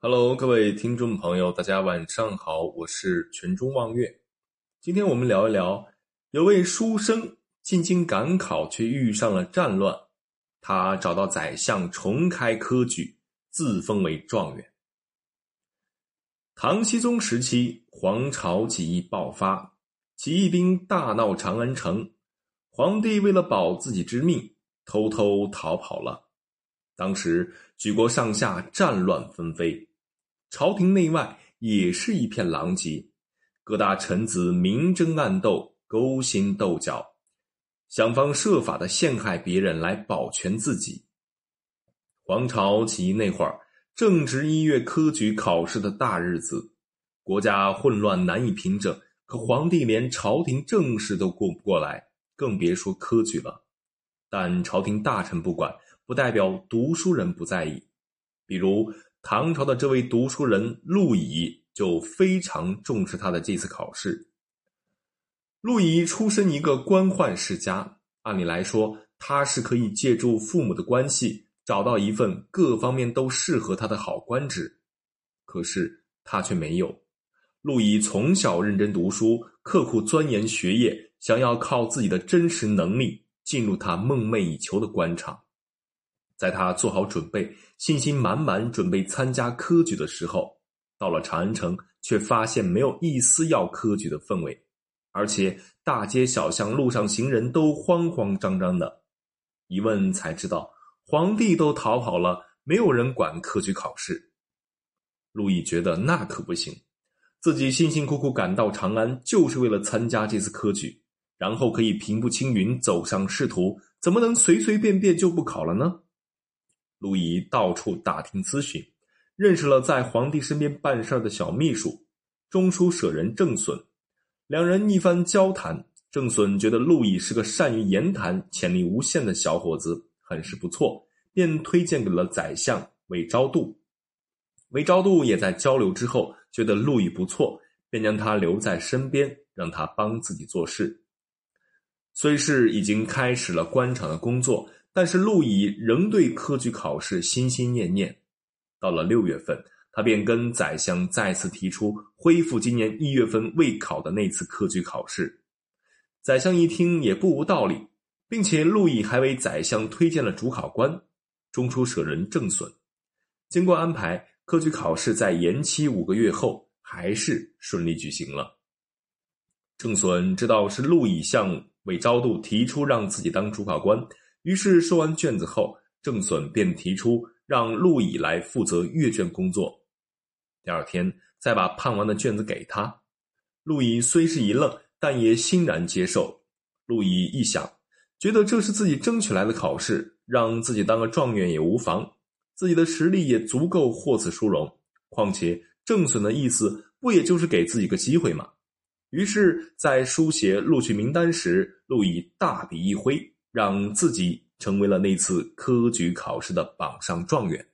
Hello，各位听众朋友，大家晚上好，我是全中望月。今天我们聊一聊，有位书生进京赶考，却遇上了战乱，他找到宰相重开科举，自封为状元。唐僖宗时期，黄巢起义爆发，起义兵大闹长安城，皇帝为了保自己之命，偷偷逃跑了。当时举国上下战乱纷飞，朝廷内外也是一片狼藉，各大臣子明争暗斗，勾心斗角，想方设法的陷害别人来保全自己。黄巢起义那会儿。正值一月科举考试的大日子，国家混乱难以平整。可皇帝连朝廷政事都顾不过来，更别说科举了。但朝廷大臣不管，不代表读书人不在意。比如唐朝的这位读书人陆乙，就非常重视他的这次考试。陆乙出身一个官宦世家，按理来说，他是可以借助父母的关系。找到一份各方面都适合他的好官职，可是他却没有。陆乙从小认真读书，刻苦钻研学业，想要靠自己的真实能力进入他梦寐以求的官场。在他做好准备、信心满满准备参加科举的时候，到了长安城，却发现没有一丝要科举的氛围，而且大街小巷、路上行人都慌慌张张的。一问才知道。皇帝都逃跑了，没有人管科举考试。陆毅觉得那可不行，自己辛辛苦苦赶到长安，就是为了参加这次科举，然后可以平步青云走上仕途，怎么能随随便便就不考了呢？陆毅到处打听咨询，认识了在皇帝身边办事的小秘书中书舍人郑损，两人一番交谈，郑损觉得陆毅是个善于言谈、潜力无限的小伙子。很是不错，便推荐给了宰相韦昭度。韦昭度也在交流之后觉得陆毅不错，便将他留在身边，让他帮自己做事。虽是已经开始了官场的工作，但是陆毅仍对科举考试心心念念。到了六月份，他便跟宰相再次提出恢复今年一月份未考的那次科举考试。宰相一听也不无道理。并且陆毅还为宰相推荐了主考官，中书舍人郑损。经过安排，科举考试在延期五个月后还是顺利举行了。郑损知道是陆毅向韦昭度提出让自己当主考官，于是收完卷子后，郑损便提出让陆毅来负责阅卷工作。第二天再把判完的卷子给他，陆毅虽是一愣，但也欣然接受。陆毅一想。觉得这是自己争取来的考试，让自己当个状元也无妨，自己的实力也足够获此殊荣。况且郑损的意思不也就是给自己个机会吗？于是，在书写录取名单时，陆毅大笔一挥，让自己成为了那次科举考试的榜上状元。